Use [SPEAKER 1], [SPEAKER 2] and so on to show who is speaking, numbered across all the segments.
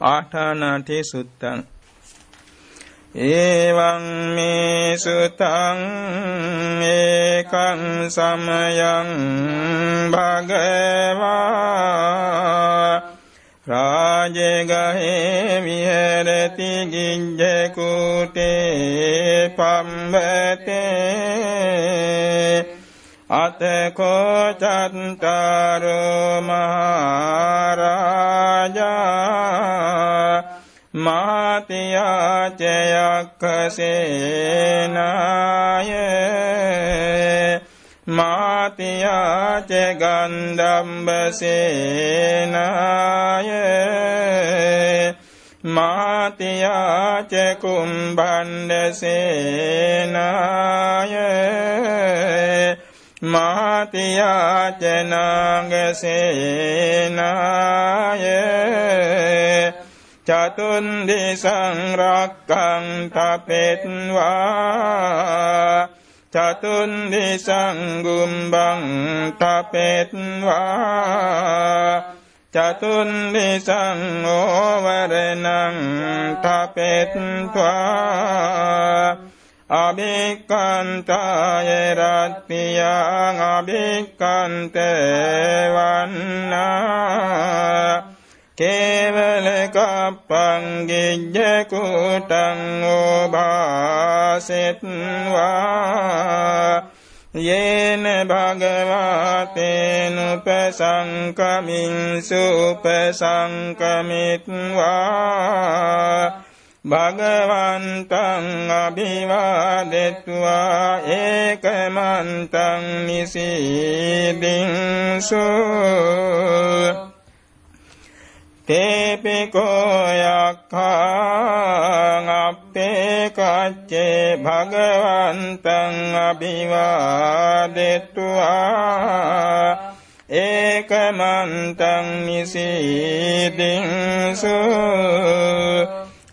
[SPEAKER 1] ආඨානාටි සුත්තං। එවං මේ සුතං ඒකං සමයං භගවා। රාජගහේ විහෙරති ගිජ්ජ කුටේ පම්බතේ අතකෝ චත්තාරෝ මහරජා මාතියාචයක්කසේනාය මාතියාච ගන්ධම්බසේනාය මාතියාච කුම්බණ්ඩසේනාය මාතියාච නාගසේනාය චතුන්දි සංරක්ඛං තපෙත්වා චතුන්දි සංගුම්බං තපෙත්වා චතුන්දි සංෝවරණං තපෙත්වා අබික්කන්තාය රත්තියං අබික්කන්තේ වන්නා කේවල කප්පං ගිජ්ජ කුටං ඕභාසෙත්වා යේන භගවාතේනුපසංකමින් සුපසංකමිත්වා භගවන්තං අභිවාදෙත්වා ඒකමන්තං නිසීදින්සු තේපිකෝයක්ඛාං අපේ කච්චේ භගවන්තං අභිවාදෙත්වා ඒකමන්තං නිසීදින්සු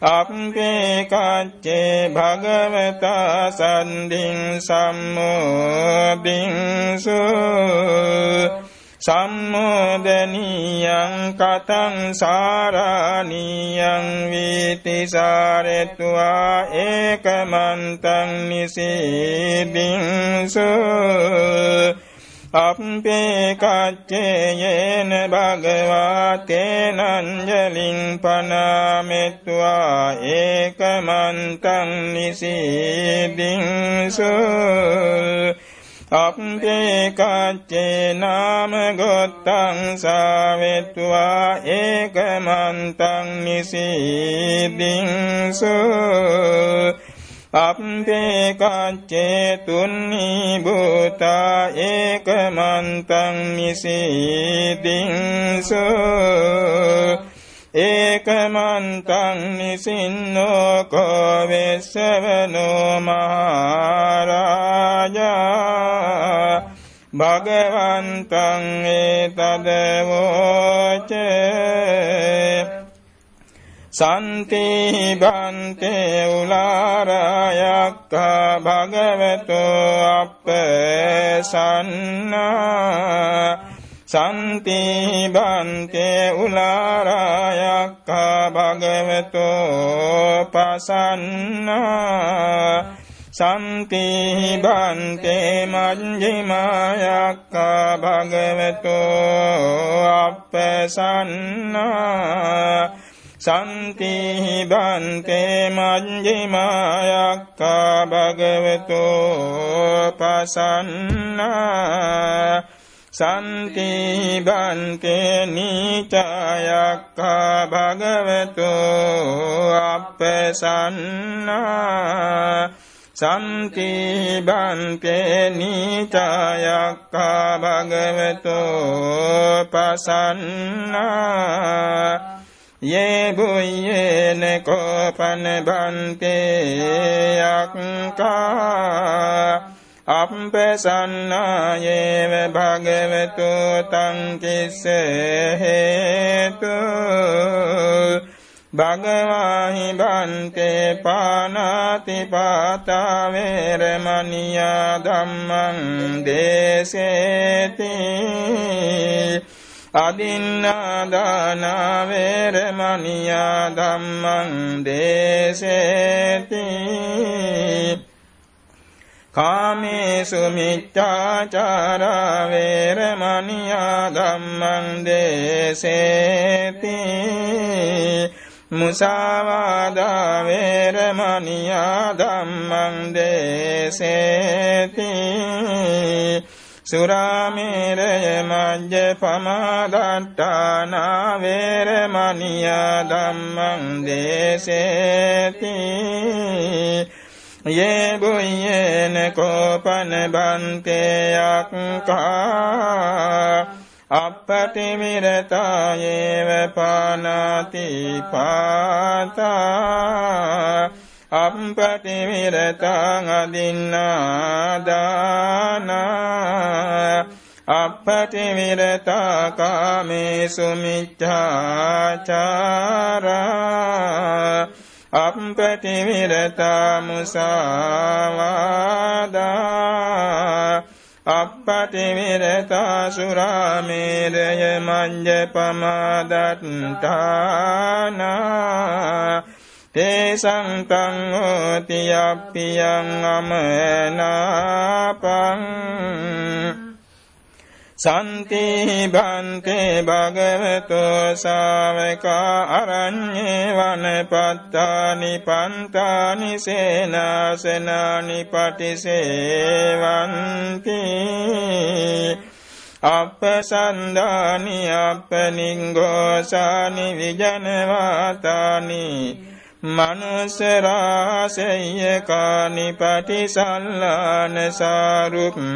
[SPEAKER 1] අපේ කච්චේ භගවතා සන්ධින් සම්මෝදින්සු සම්මෝදනීයං කතං සාරාණීයං වීතිසාරෙත්වා ඒකමන්තං නිසීදින්සු අප්පේ කච්චේයේන භගවා තේනංජලින් පනාමෙත්වා ඒකමන්තං නිසීදින්සු. අප්පේ කච්චේ නාම ගොත්තං සාවෙත්වා ඒකමන්තං නිසීදින්සු. අප්පේ කච්චේ තුන්නි භූතා ඒකමන්තං නිසීදින්සු ඒකමන්තං නිසින්නෝ කෝවෙස්සවනෝ මහරජා භගවන්තං ඒතදවෝච සන්ති බන්තේ උලාරයක්ඛා භගවතෝ අප්පසන්නා සන්ති බන්තේ උලාරායක්ඛා භගවතෝ පසන්නා සන්ති බන්තේ මජ්ජිමායක්ඛා භගවතෝ අප්පසන්නා සන්ති බන්තේ මජ්ජිමායක්ඛා භගවතෝ පසන්නා. සන්ති බන්තේ නීචයක්ඛා භගවතු අප්පසන්නා සන්ති බන්තේ නීචයක්ඛා භගවතු පසන්නා. යේ බුයේන කෝපන බන්තේ යක්ඛා අප්පසන්නායේව භගවතු තං කිස්ස හේතු භගවාහි බන්තේ පානාති පාතා වේරමණියා ධම්මං දේසේති අදින්නාදානා වේරමණියා ධම්මං දේසේති. කාමේසු මිච්ඡාචාරා වේරමණියා ධම්මං දේසේති. මුසාවාදා වේරමණියා ධම්මං දේසේති. සුරාමේරය මජ්ජ පමාදට්ටානා වේරමණියා ධම්මං දේසේති යේ බුයේන කෝපන බන්තේ යක්කා අපටිවිරතායේව පානාති පාතා අපටිවිරතං අදින්නාදානා අපටිවිරතා කාමේසු මිච්ඡාචාරා අපටිවිරතා මුසාවාදා අපටිවිරතා සුරාමේරය මංජ පමාදත්තානා තේසංතං හෝති අප්පියං අමනාපං සන්ති බන්තේ භගවතෝ ශාවකා අරඤ්ඤේ වනපත්තානි පන්තානි සේනාසනානි පටිසේවන්ති අපසන්දානි අපනිංගෝසානි විජනවාතානි මනුසරාසෙය්‍ය කානි පටිසල්ලාන සාරුප්පානි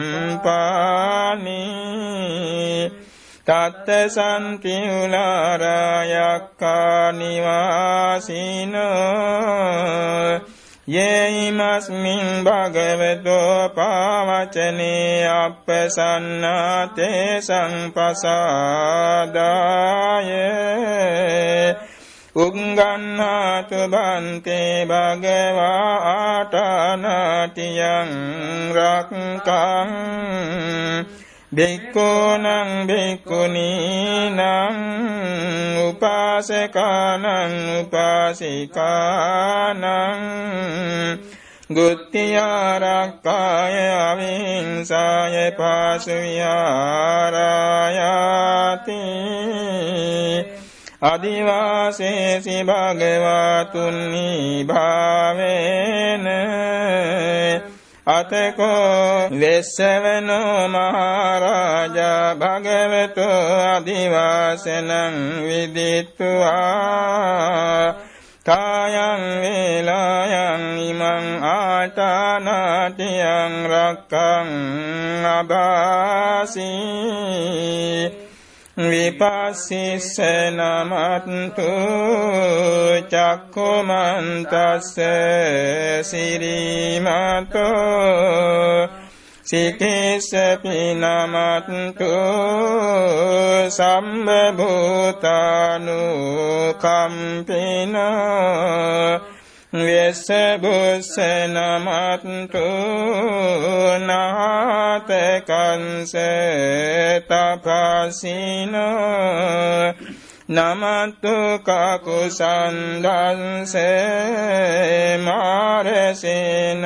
[SPEAKER 1] තත්ත සන්ති උලාරායක්කානිවාසිනෝ යේයිමස්මින් භගවතෝ පාවචනේ අපසන්නාතේ සංපසාදායේ. උංගන්නාතු බන්තේ භගවා ආටානාටියං රක්කං බික්කෝනං බික්කුනීනං උපාසකානං උපාසිකානං ගුත්තියාරක්කාය අවිංසාය පාසුවිහාරායාති අදිවාසේසි භගවතුන්නි භාවේන අතකෝ වෙස්සවනෝ මහරජා භගවතු අදිවාසනං විදිත්වා. කායං වේලායන් ඉමං ආටානාටියං රක්කං අබාසී විපස්සිස්ස නමත්තු චක්කුමන්තස්ස සිරීමතෝ සිකේසපි නමත්තු සම්බභූතානු කම්පිනා වෙස්සබුස්ස නමත්තු නාතකන්ස තපසින නමත්තු කකුසන්දන්ස මාරසේන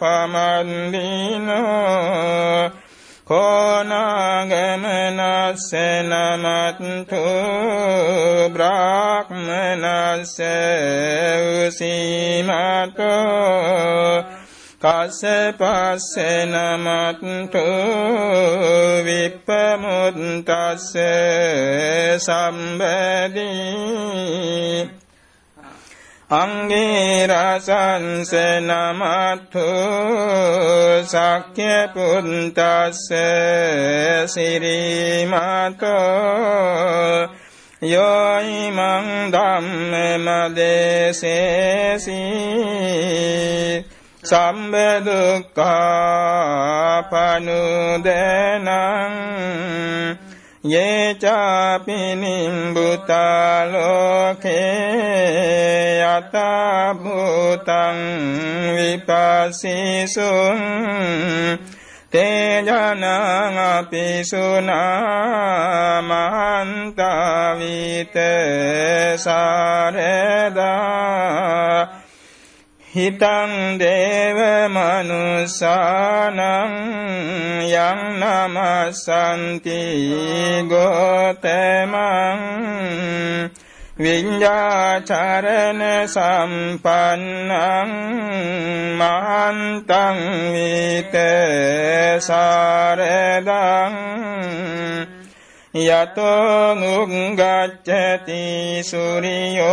[SPEAKER 1] පමන්දිනෝ කෝනාගමනස්ස නමත්තු බ්‍රාහ්මනස්ස උසීමතෝ කස්සපස්ස නමත්තු විප්පමුත්තස්ස සම්බදී අංගේ රසංස නමත්තු සක්්‍ය පුන්තස්ස සිරීමතෝ යෝයිමං ධම්මමදේශේසී සම්බදුක්කා පනුදනං යේචාපිනිම්බුතාලෝකේ යතභූතං විපස්සිසුන් තේජනං අපිසුනා මහන්තවිත සාරදා හිතං දේව මනුසානං යං නමසන්ති ගෝතමං විඤ්ඤාචරණ සම්පන්නං මහන්තං විතසාරදං යතෝ නුග්ගච්ඡති සූරියෝ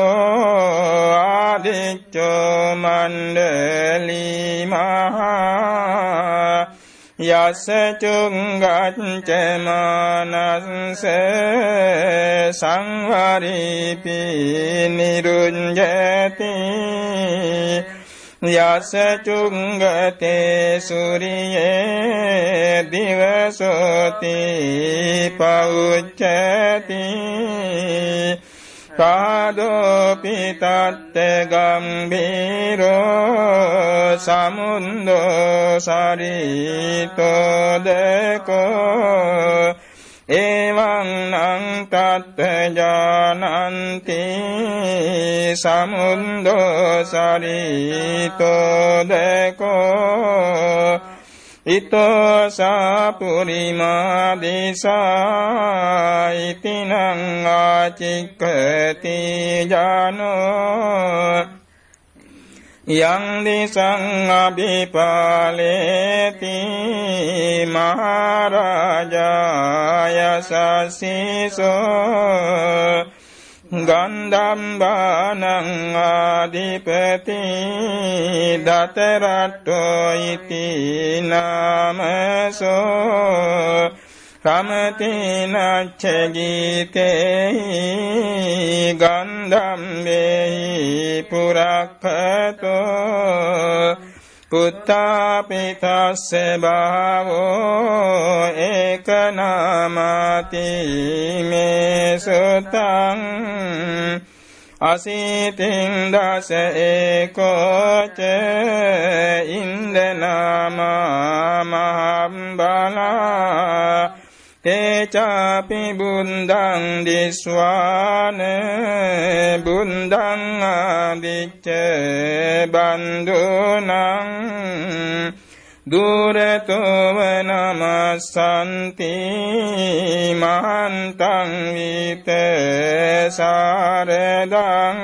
[SPEAKER 1] ආදිච්චෝ මණ්ඩලී මහා යස චුංගච්ච මානස්ස සංවරීපි නිරුඤ්ජති යස චුංගතේ සූරියේ දිවසෝති පෞච්චති පාදෝපි තත්ත ගම්බීරෝ සමුන්දෝ සරිතෝදකෝ එවං නං තත්ත ජානන්ති සමුන්දෝ සරිතෝදකෝ ඉතෝ සාපුරිමා දේශා ඉතිනං ආචික්කති ජානෝ යං දිසං අභිපාලේති මහරජාය සසිසෝ ගන්ධම්බානං ආදිපති දතරට්ටෝ ඉති නාමසෝ රමතිනච්ච ගීතේහි ගන්ධම්බේහි පුරක්ඛතෝ පුත්තාපිතස්ස භාවෝ ඒකනාමති මේ සුතං අසීතින් දස ඒකෝච ඉන්දනාමා මහම්බලා තේචාපි බුන්දං දිස්වාන බුන්දං ආදිච්ච බන්දුනං දුරතෝව නමස්සන්ති මහන්තං විත සාරදං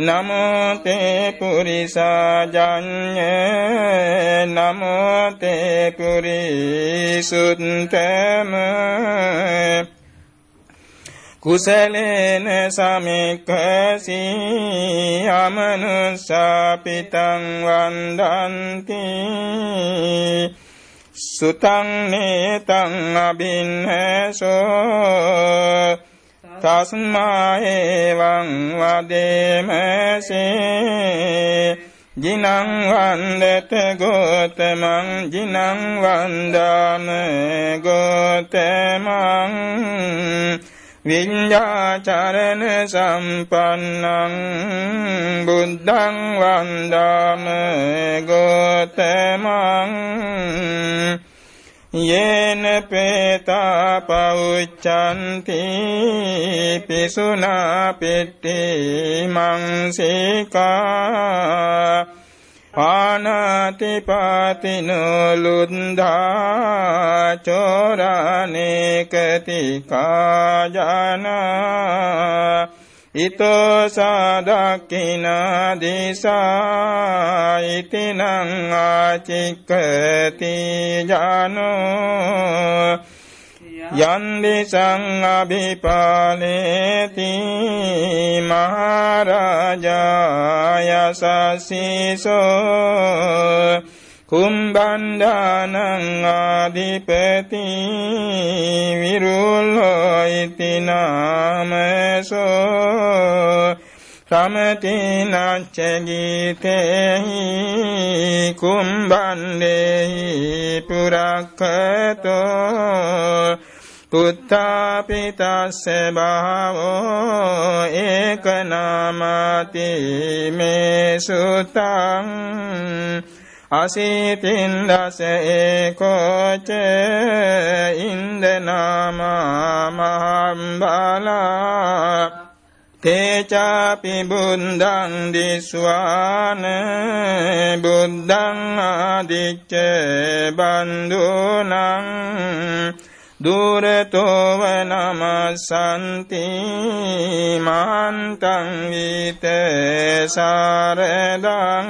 [SPEAKER 1] නමෝතේ පුරිසාජඤ්ඤ නමෝතේ පුරිසුත්තම කුසලේන සමික්ඛසී අමනුස්සපිතං වන්දන්ති සුතං නේතං අබින්නසෝ තස්මා එවං වදේමසේ ජිනං වන්දත ගෝතමං ජිනං වන්දාම ගෝතමං විඤ්ඤාචරණ සම්පන්නං බුද්ධං වන්දාම ගෝතමං යේන පේතා පෞච්ඡන්ති පිසුනා පිට්ටි මංසිකා පානාති පාතිනෝ ලුන්ධා චෝරානේකති කාජනා ඉතෝ සාදක්කිනා දිසා ඉතිනං ආචික්කති ජානෝ යන්දිසං අභිපාලේති මහරජාය සසිසෝ කුම්බණ්ඩානං ආදිපති විරුල්ලෝ ඉති නාමසෝ සමතිනච්ච ගීතේහි කුම්බණ්ඩේහි පුරක්ඛතෝ පුත්තාපිතස්ස භාවෝ ඒකනාමති මේ සුතං අසීතින් දස ඒකෝච ඉන්දනාමා මහම්බලා තේචාපි බුද්ධං දිස්වාන බුද්ධං ආදිච්ච බන්දුනං දුරතෝව නමසන්ති මහන්තං විත සාරදං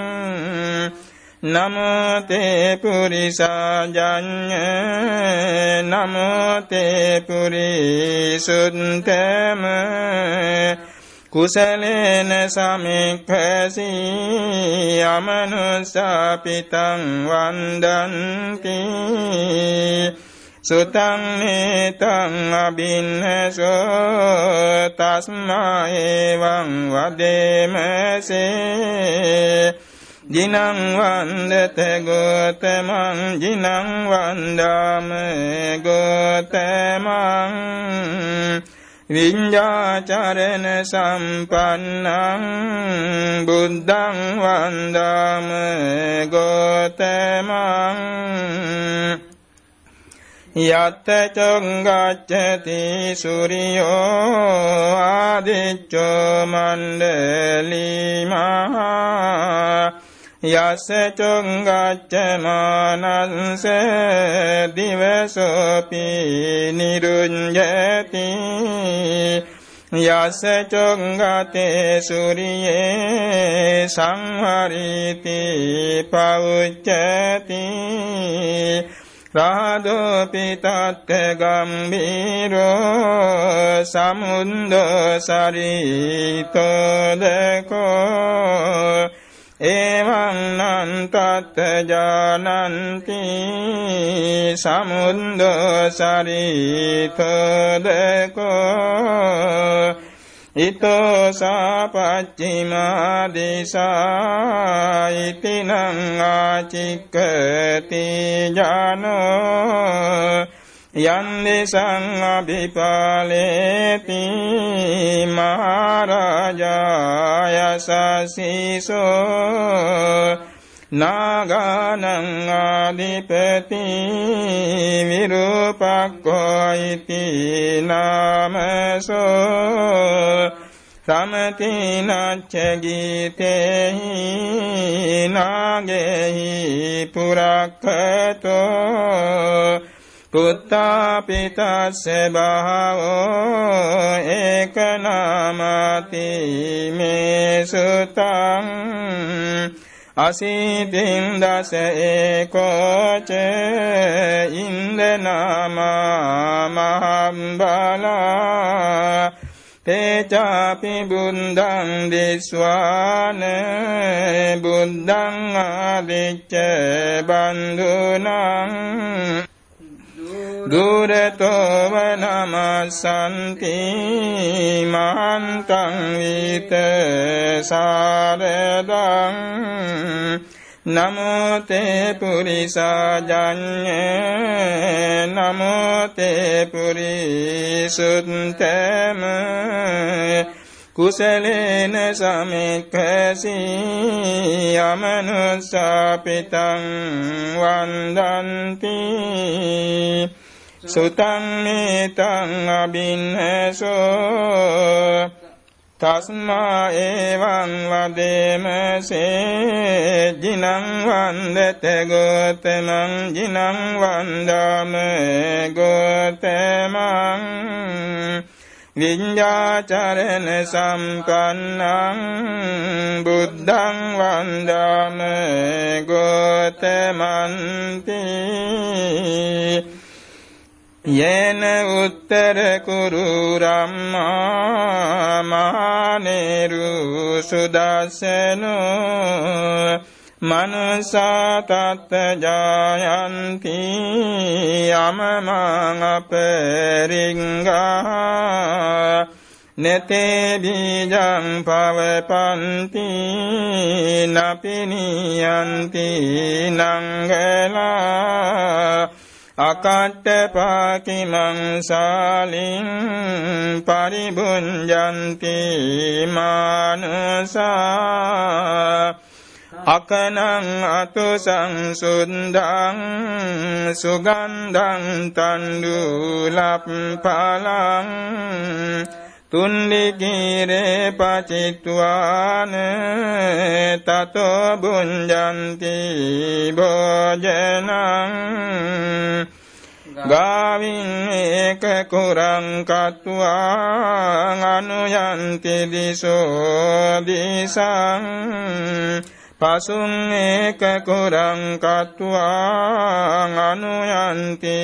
[SPEAKER 1] නමෝතේ පුරිසාජඤ්ඤ නමෝතේ පුරිසුත්තම කුසලේන සමික්ඛසී අමනුසාපිතං වන්දන්ති. සුතං නේතං අබින්නසෝ තස්මා එවං වදේමසේ. ජිනං වන්දත ගෝතමං ජිනං වන්දාම ගෝතමං. විඤ්ඤාචරණ සම්පන්නං බුද්ධං වන්දාම ගෝතමං. යත්ත චංගච්ඡති සූර්යෝ ආදිච්චෝ මණ්ඩලිමා යස චොංගච්චමානන්ස දිවසෝපි නිරුඤ්ජති යස චොංගතේ සූරියේ සංහරිති පවුච්චති රාදෝපිතත්ත ගම්බීරෝ සමුන්ද සරිතෝදකෝ එවං නන්තත් ජානන්ති සමුන්ද සරිතදකෝ ඉතෝ සාපච්චිමා දිසා ඉතිනං ආචික්කති ජානෝ යන්දෙසං අභිපාලේති මහරජායසසීසෝ නාගානං ආදිපති විරූපක්කෝ ඉති නාමසෝ සමතිනච්ච ගීතේහි නාගෙහි පුරක්කතෝ පුත්තාපිතස්ස බහවෝ ඒකනාමති මේ සුතං අසීතින් දස ඒකෝච ඉන්දනාමා මහම්බලා තේචාපි බුද්ධං දිස්වාන බුද්ධං ආදිච්ච බන්දුනං දුරතෝව නමසන්ති මහන්තං විත සාරදං නමෝතේ පුරිසාජඤ්ඤ නමෝතේ පුරිසුත්තම කුසලේන සමික්ඛසී යමනුස්සාපිතං වන්දන්ති සුතං නේතං අබින්නසෝ තස්මා එවං වදේමසේ ජිනං වන්දත ගෝතමං ජිනං වන්දාම ගෝතමං විඤ්ඤාචරණ සම්පන්නං බුද්ධං වන්දාම ගෝතමන්ති යේන උත්තර කුරු රම්මා මහනේරු සුදස්සනෝ මනසා තත්ත ජායන්ති යමමං අපරිංගා නතේ බීජං පවපන්ති නපිනියන්ති නංගලා අකට්ටපාකිමං සාලින් පරිබුංජන්ති මානසා අකනං අතු සංසුන්දං සුගන්ධං තණ්ඩුලප් පලං තුන්ලිගීරේ පචිත්වාන තතෝ බුඤ්ජන්ති භෝජනං ගාවින් ඒක කුරං කତ୍වා අනුයන්ති දිසෝ දිසං පසුන් ඒක කුරං කତ୍වා අනුයන්ති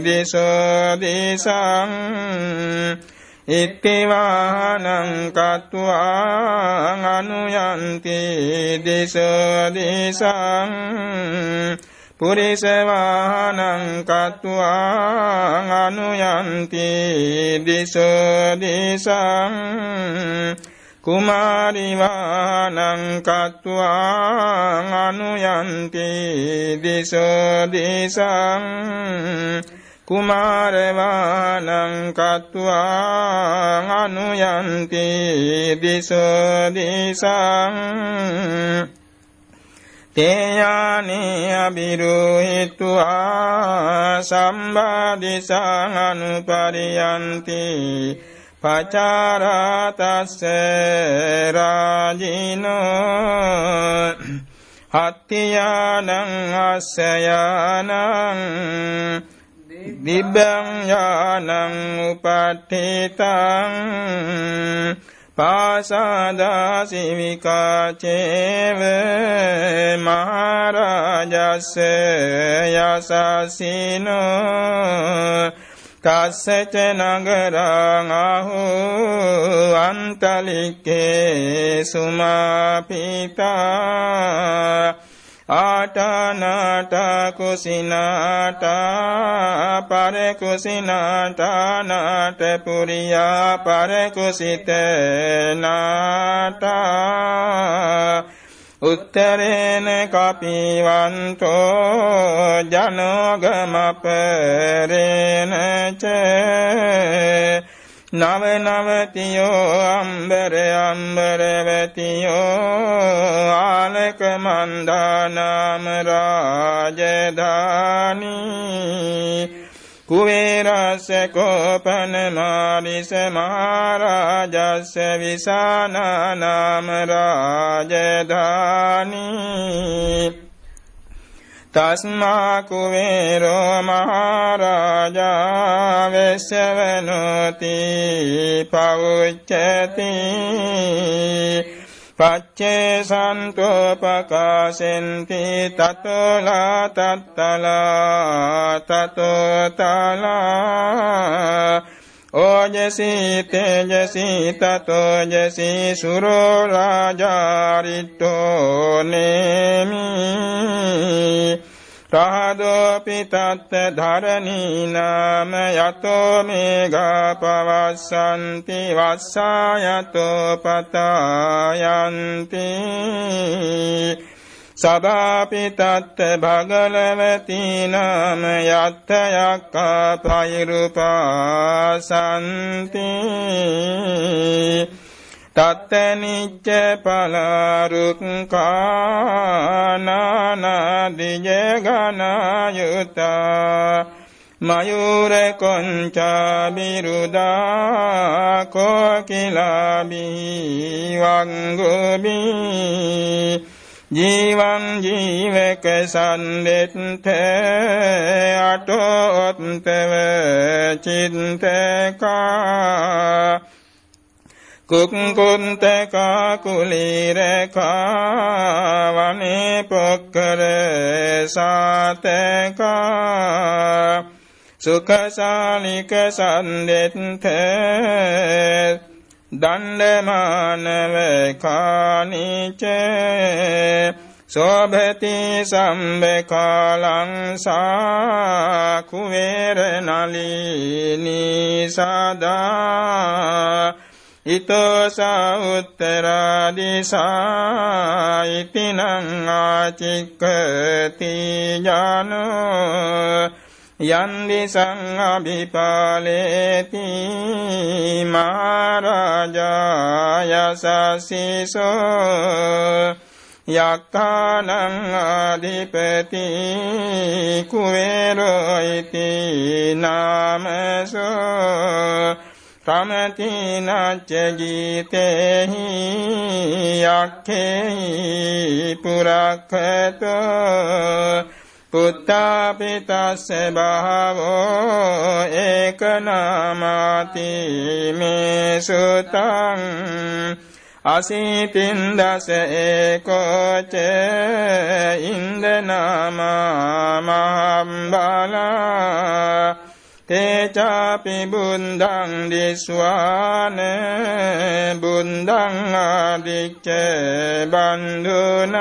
[SPEAKER 1] දිසෝ දිසං ඉත්තිවානංකත්වාං අනුයන්ති දිසදිසං පුරිසවානංකත්වාං අනුයන්ති දිසදිසං කුමාරිවානංකත්වාං අනුයන්ති දිසදිසං දිසං කුමාර වාහනං කତ୍වා අනුයන්ති දිසෝ දිසං තේයානේ අබිරුහිත්වා සම්බාධිසං අනුපරියන්ති පචාරාතස්ස රාජිනෝ හත්තියානං අස්සයානං දිබ්බං යානං උපට්ඨිතං පාසාදාසිවිකාචේව මහරජස්ස යසසිනෝ තස්සච නගරං අහු අන්තලික්කේ සුමාපිතා ආටානාට කුසිනාට පරකුසිනාටානාට පුරියා පරකුසිත නාට උත්තරේන කපිවන්තෝ ජනෝගමපරේන චේ නව නවතියෝ අම්බර අම්බරවතියෝ ආලක මන්දානාම රාජධානී කුවේරස්ස කෝපන මාරිස මහරාජස්ස විසානානාම රාජධානී තස්මා කුවේරෝ මහරජා වෙස්සවනෝති පවුච්චති පච්චේ සන්තෝපකාසෙන්ති තතෝලා තත්තලා තතෝතලා ඕජසී තේජසී තතෝජසී සුරෝ රාජාරිට්ටෝ නේමි රහදෝපි තත්ත ධරණී නාම යතෝ මේඝා පවස්සන්ති වස්සායතෝ පතායන්ති සබාපි තත්ත භගලවති නාම යත්තයක්කා පෛරුපාසන්ති තත්තනිච්ච පලාරුක්කානානදිජගනයුතා මයුර කොංචා බිරුදා කෝකිලාබී වංගුබී ජීවං ජීවක සන්දෙත්ත අටෝත්තව චින්තකා කුක්කුන්තකා කුලීරකා වනේ පොක්කර සාතකා සුඛසාලික සන්දෙත්ත දණ්ඩමානව කානිච සෝභති සම්බකාලං සාකුවේර නලිනී සදා ඉතෝ සෞත්තරාදිසා ඉතිනං ආචික්කති ජානෝ යන්දිසං අභිපාලේති මහරජායසසිසෝ යක්ඛානං ආදිපති කුවේරෝයිති නාමසෝ තමතිනච්ච ගීතේහි යක්ඛේහි පුරක්ඛතෝ පුත්තාපිතස්ස භාවෝ ඒකනාමාති මේ සුතං අසීතින් දස ඒකෝච ඉන්දනාමා මහම්බලා තේචාපි බුන්දං දිස්වාන බුන්දං ආදිච්ච බන්දුනං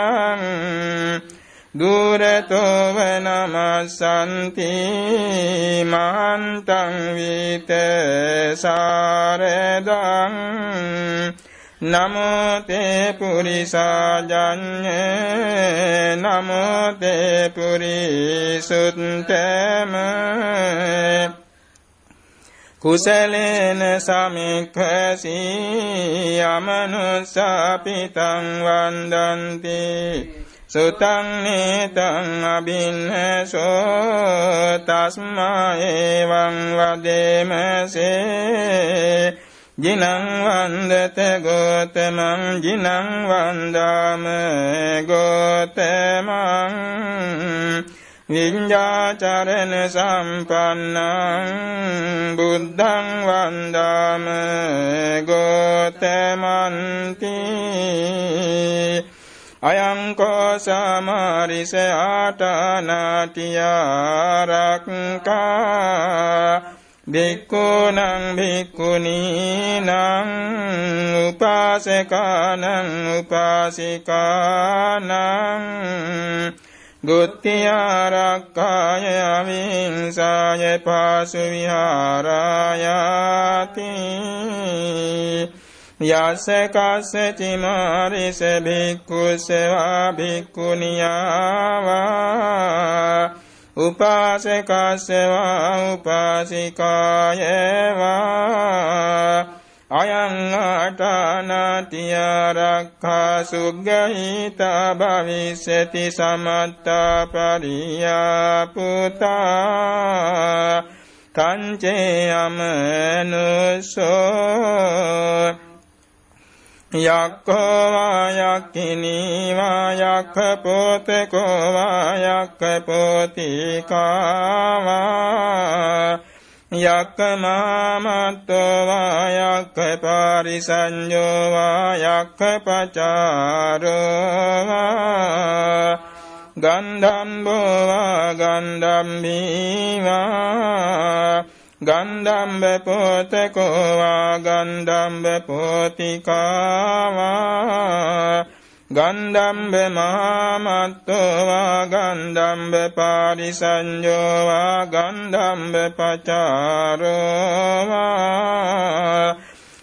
[SPEAKER 1] දුරතෝව නමස්සන්ති මහන්තං විත සාරදං නමෝතේ පුරිසාජඤ්ඤ නමෝතේ පුරිසුත්තම කුසලේන සමික්ඛසී අමනුස්සපිතං වන්දන්ති සුතං නේතං අබින්නසෝ තස්මා එවං වදේමසේ ජිනං වන්දත ගෝතමං ජිනං වන්දාම ගෝතමං විඤ්ඤාචරණ සම්පන්නං බුද්ධං වන්දාම ගෝතමන්ති. අයං කෝ සමාරිස ආටනාටියාරක්කා. භික්ඛූනං භික්ඛුනීනං උපාසකානං උපාසිකානං ගුත්තිආරක්ඛාය අවිංසාය පාසු විහාරායාති යස කස්සති මාරිස භික්ඛුසවා භික්ඛුනියාවා උපාසකස්සවා උපාසිකායවා අයං ආටානාතියාරක්ඛා සුග්ගහිතා භවිස්සති සමත්තා පරියාපුතා කංචේ අමනුසෝ යක්ඛෝ වායක්ඛිනී වායක්ඛ පෝතකෝ වායක්ඛ පෝතිකාවා යක්ඛ මාමත්තෝ වායක්ඛ පාරිසඤ්ඤෝ වායක්ඛ පචාරෝ වා ගන්ධම්බෝ වා ගන්ධම්බීවා ගන්ධම්බ පෝතකෝ වා ගන්ධම්බ පෝතිකාවා ගන්ධම්බ මහාමත්තෝ වා ගන්ධම්බ පාරිසංජෝ වා ගන්ධම්බ පචාරෝ වා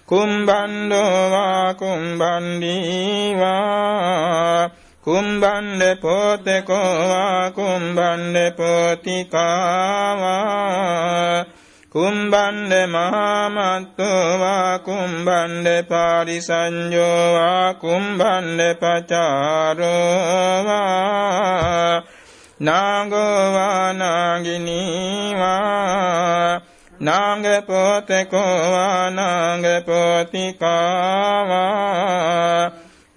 [SPEAKER 1] කුම්බණ්ඩෝ වා කුම්බණ්ඩීවා කුම්බණ්ඩ පෝතකෝ වා කුම්බණ්ඩ පෝතිකාවා කුම්බණ්ඩ මහාමත්තෝ වා කුම්බණ්ඩ පාරිසංජෝ වා කුම්බණ්ඩ පචාරෝ වා නාගෝ වා නාගිනී වා නාග පොතකෝ වා නාග පොතිකාවා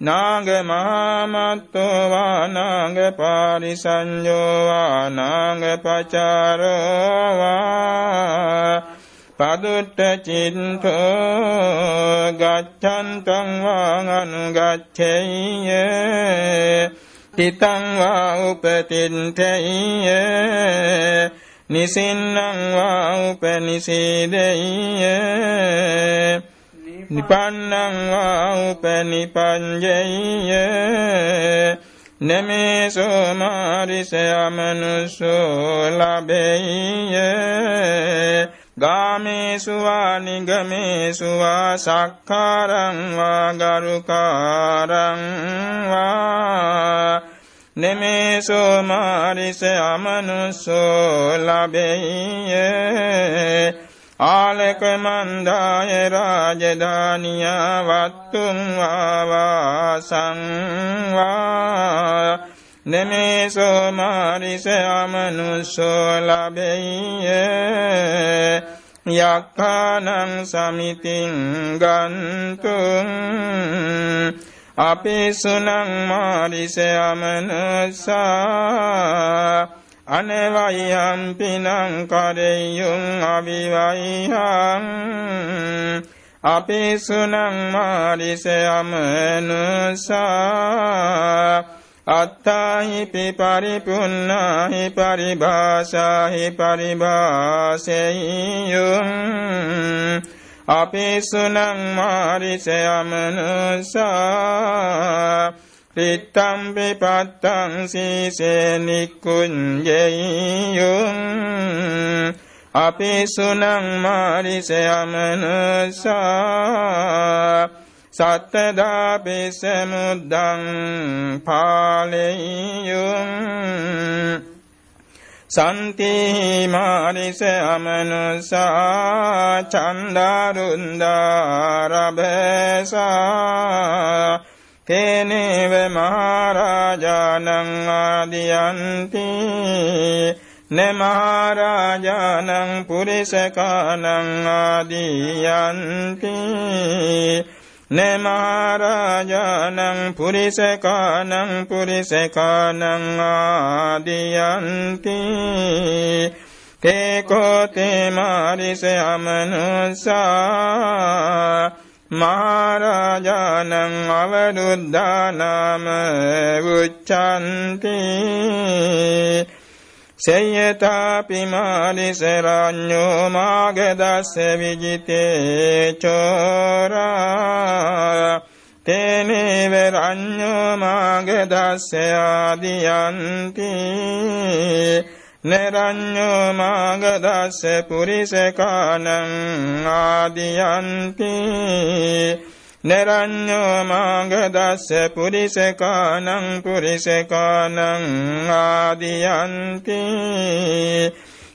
[SPEAKER 1] නාග මහාමත්තෝ වා නාග පාරිසංයෝ වා නාග පචාරෝ වා පදුට්ට චින්තෝ ගච්ඡන්තං වා අනුගච්ඡෙය්‍ය තිතං වා උපතින්ඨෙය්‍ය නිසින්නං වා උපනිසීදෙය්‍ය නිපන්නං වා උපනිපංජය නමේසෝ මාරිස අමනුසෝ ලබෙය්‍ය. ගාමේසු වා නිගමේසු වා සක්කාරං වා ගරුකාරං වා. නමේසෝ මාරිස අමනුසෝ ලබෙය්‍ය. ආලක මන්දාය රාජධානිය වත්තුම් වාවාසං වා නමේසෝ මාරිස අමනුස්සෝ ලබෙය්‍ය. යක්ඛානං සමිතින් ගන්තුං අපේ සුනං මාරිස අමනුස්සා අනවයම් පිනං කරෙයුම් අවිවයිහං අපේ සුනං මාරිස අමනුසා අත්තාහිපි පරිපුන්නාහි පරිභාෂාහි පරිභාසෙයුම් අපේ සුනං මාරිස අමනුසා තිත්තම්පි පත්තං සීසේ නික්කුංජෙයුම් අපි සුනං මාරිස යමනසා සත්තදාපිස මුද්දං පාලෙයුම්. සන්තිහි මාරිස අමනුසා චන්දාරුන්දාරබසා තේනේව මහරජානං ආදියන්ති. නමහරජානං පුරිසකානං ආදියන්ති. නමහරජානං පුරිසකානං පුරිසකානං ආදියන්ති. තේකෝතේ මාරිස අමනුසා. මහරජානං අවරුද්ධානාම උච්චන්ති සේයතාපි මාලිසරඤ්ඤෝ මාගදස්ස විජිතේ චෝරා. තේනේව රඤ්ඤෝ මාගදස්ස ආදියන්ති. නරඤ්ඤෝ මාගදස්ස පුරිසකානං ආදියන්ති. නරඤ්ඤෝ මාගදස්ස පුරිසකානං පුරිසකානං ආදියන්ති.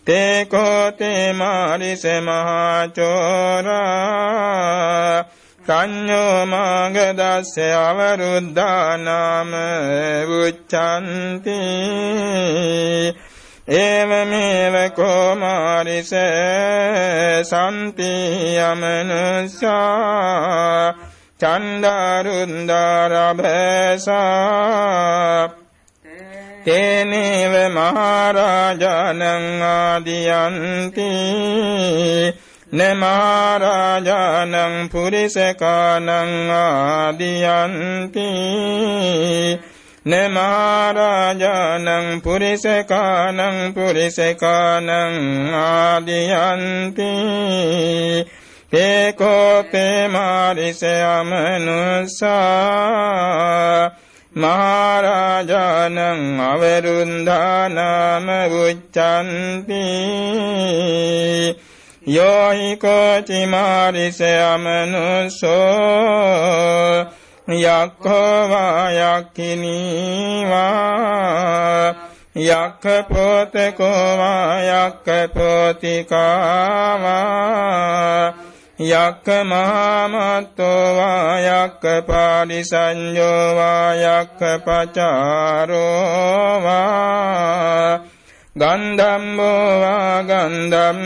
[SPEAKER 1] තේ කෝතේ මාරිස මහචෝරා. කඤ්ඤෝ මාගදස්ස අවරුද්ධානාම උච්ඡන්ති ඒවමේව කෝමාරිස සම්පි යමනුසා චන්දාරුන්දාරභසා තේනේව මහරජානං ආදියන්ති නමහරජානං පුරිසකානං ආදියන්ති නමාරාජානං පුරිසකානං පුරිසකානං ආදියන්ති. තේකෝතේ මාරිස අමනුසා. මහරජානං අවරුන්ධානාම උච්චන්ති යෝහි කෝචි මාරිස අමනුසෝ. යක්ඛවා යක්ඛිනීවා යක්ඛ පොතකෝවා යක්ඛ පොතිකාවා යක්ඛ මහමත්තෝවා යක්ඛ පාරිසඤ්ඤෝවා යක්ඛ පචාරෝවා ගන්ධම්බෝවා ගන්ධම්බීවා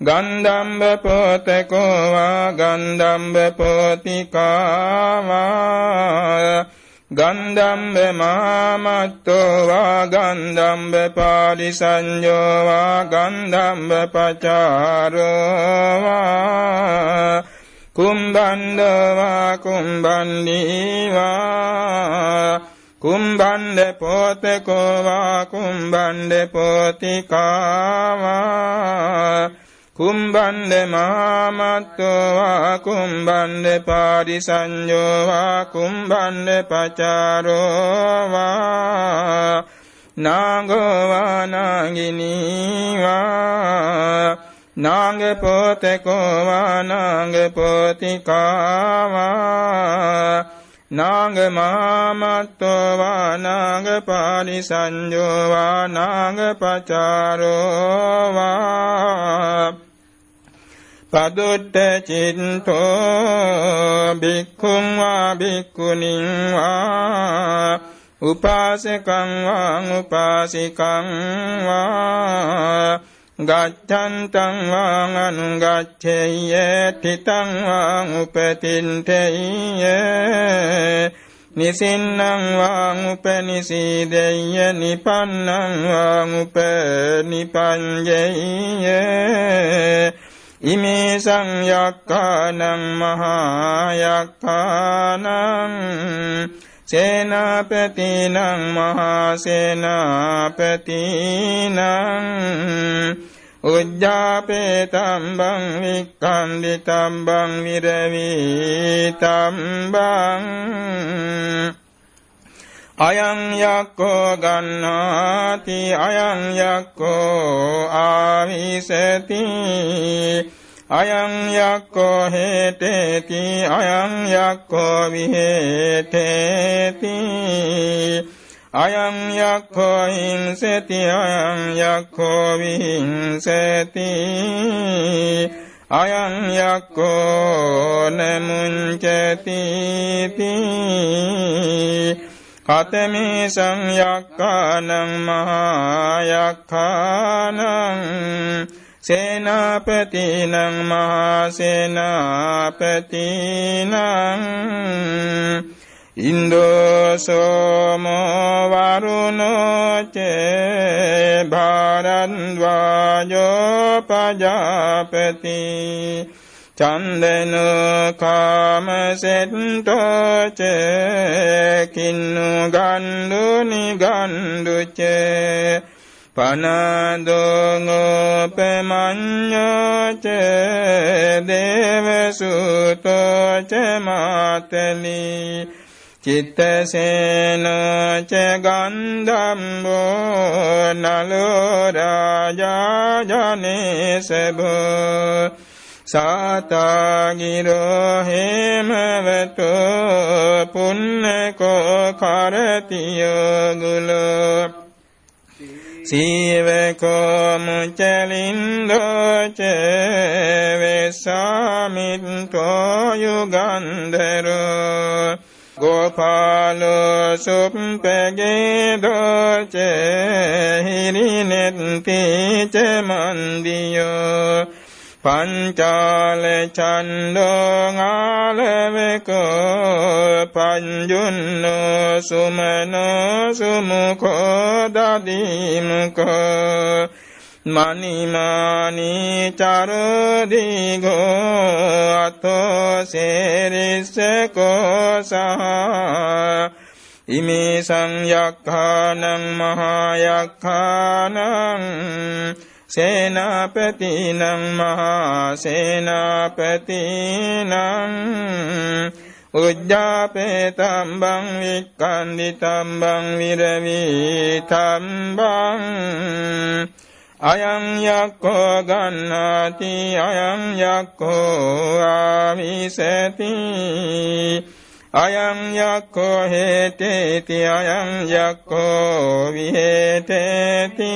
[SPEAKER 1] ගන්ධම්බ පොතකෝවා ගන්ධම්බ පොතිකාවා ගන්ධම්බ මාමත්තෝවා ගන්ධම්බ පාරිසංයෝවා ගන්ධම්බ පචාරෝවා කුම්බන්දවා කුම්බන්දීවා කුම්බන්ද පොතකෝවා කුම්බන්ද පොතිකාවා කුම්බන්ද මාමත්තෝවා කුම්බන්ද පාරිසංයෝවා කුම්බන්ද පචාරෝවා නාගෝවා නාගිනීවා නාග පොතකෝවා නාග පොතිකාවා නාග මාමත්තෝ වා නාග පාරිසංජෝ වා නාග පචාරෝ වා පදුට්ට චින්තෝ බික්ඛුං වා බික්ඛුනින් වා උපාසකං වා උපාසිකං වා ගච්ඡන්තං වාං අනුගච්ඡේය තිතං වාං උපතින්තේය නිසින්නං වාං උපනිසීදෙය්‍ය නිපන්නං වාං උපනිපඤ්ඤේය ඉමේ සංයක්ඛානං මහා යක්ඛානං සේනාපතිනං මහා සේනාපතිනං උජ්ජාපේ තම්බං වික්ඛන්දි තම්බං විරවි තම්බං අයං යක්ඛෝ ගන්නාති අයං යක්ඛෝ ආවිසති. අයං යක්ඛෝ හේතේති අයං යක්ඛෝ විහෙතේති. අයං යක්ඛෝ හිංසති අයං යක්ඛෝ විහිංසති. අයං යක්ඛෝ නමුංචති කතමේ සංයක්ඛානං මහා යක්ඛානං සේනාපතිනං මහා සේනාපතිනං ඉන්දෝසෝමෝ වරුණෝචේ භාරද්වාජෝ පජාපති චන්දන කාමසෙට්ටෝචේ කින්නු ගණ්ඩු නිගණ්ඩුචේ පනදෝගෝපමඤ්ඤෝච දේවසුතෝච මාතලි. චිත්තසේනච ගන්ධම්බෝ නලෝ රාජා ජනේසභෝ සාතාගිරෝ හේමවතෝ පුන්නකෝ කරතියෝ ගුලෝ සීවකෝ මුචලින්දෝච වෙසාමින්තෝ යුගන්ධරෝ ගෝපාලෝ සුප්පගේ දෝච හිරිනෙත්ති ච මන්දියෝ. පංචාල චණ්ඩෝආලවකෝ පංජුන්නෝ සුමනෝ සුමුඛෝ දදීමුඛෝ මනිමානී චරදීගෝ අතෝ සේරිස්සකෝ සහ ඉමේ සංයක්ඛානං මහායක්ඛානං සේනාපතිනං මහා සේනාපතිනං උජ්ජාපේ තම්බං වික්ඛන්දි තම්බං විරවි තම්බං අයං යක්ඛෝ ගන්නාති අයං යක්ඛෝ ආවිසති අයං යක්ඛෝ හේතේති අයං යක්ඛෝ විහෙතේති।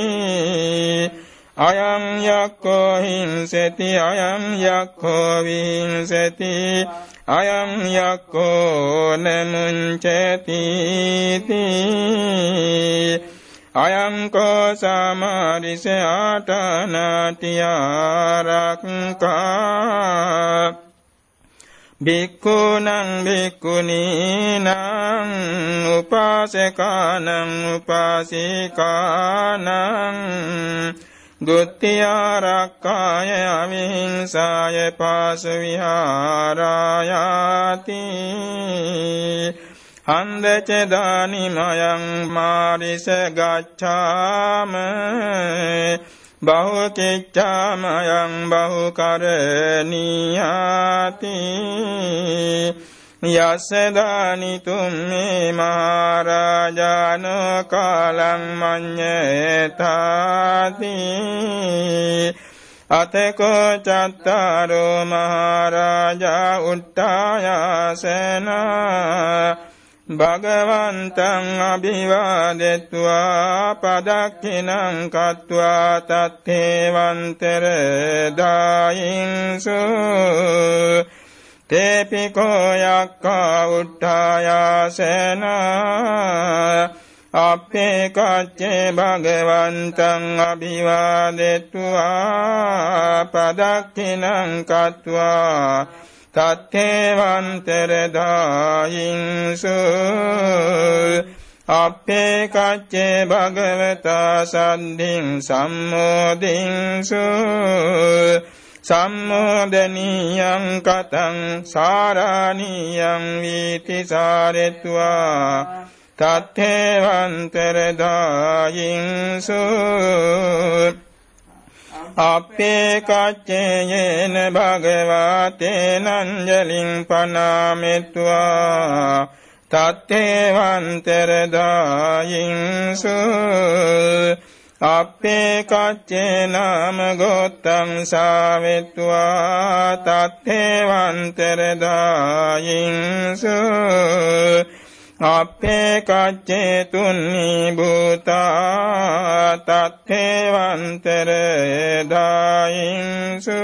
[SPEAKER 1] අයං යක්ඛෝ හිංසති අයං යක්ඛෝ විහිංසති අයං යක්ඛෝ නමුංචති අයං කෝ සමාරිස ආටනාතියාරක්කා භික්ඛුනං භික්ඛුනීනං උපාසකානං උපාසිකානං දුත්තියාරක්කාය අවිහිංසාය පාසු විහාරායාති හන්දචදානිමයං මාරිස ගච්ඡාම බහුකිච්ඡාමයං බහුකරණීයාති යස්සදානිතුම් මේ මහරජාන කාලං මඤ්ඤේතාති. අතකෝ චත්තාරෝ මහරජා උට්ටායාසන භගවන්තං අභිවාදෙත්වා පදක්ඛිනං කତ୍වා තත්තේවන්තර දායින්සු. තේපිකෝ යක්ඛා උට්ඨායාසන අපේ කච්චේ භගවන්තං අභිවාදෙත්වා පදක්ඛිනං කତ୍වා තත්තේවන්තර දායින්සු අපේ කච්චේ භගවතා සද්ධින් සම්මෝදින්සු සම්මෝදනීයං කතං සාරාණීයං වීති සාරෙත්වා තත්තේවන්තර දායින්සු අපේ කච්චේයේන භගවතේනංජලින් පනාමෙත්වා තත්තේවන්තර දායින්සු අපේ කච්චේ නාම ගෝත්තං සාවෙත්වා තත්තේවන්තර දායින්සු අපේ කච්චේ තුන්නි භූතා තත්තේවන්තර දායින්සුති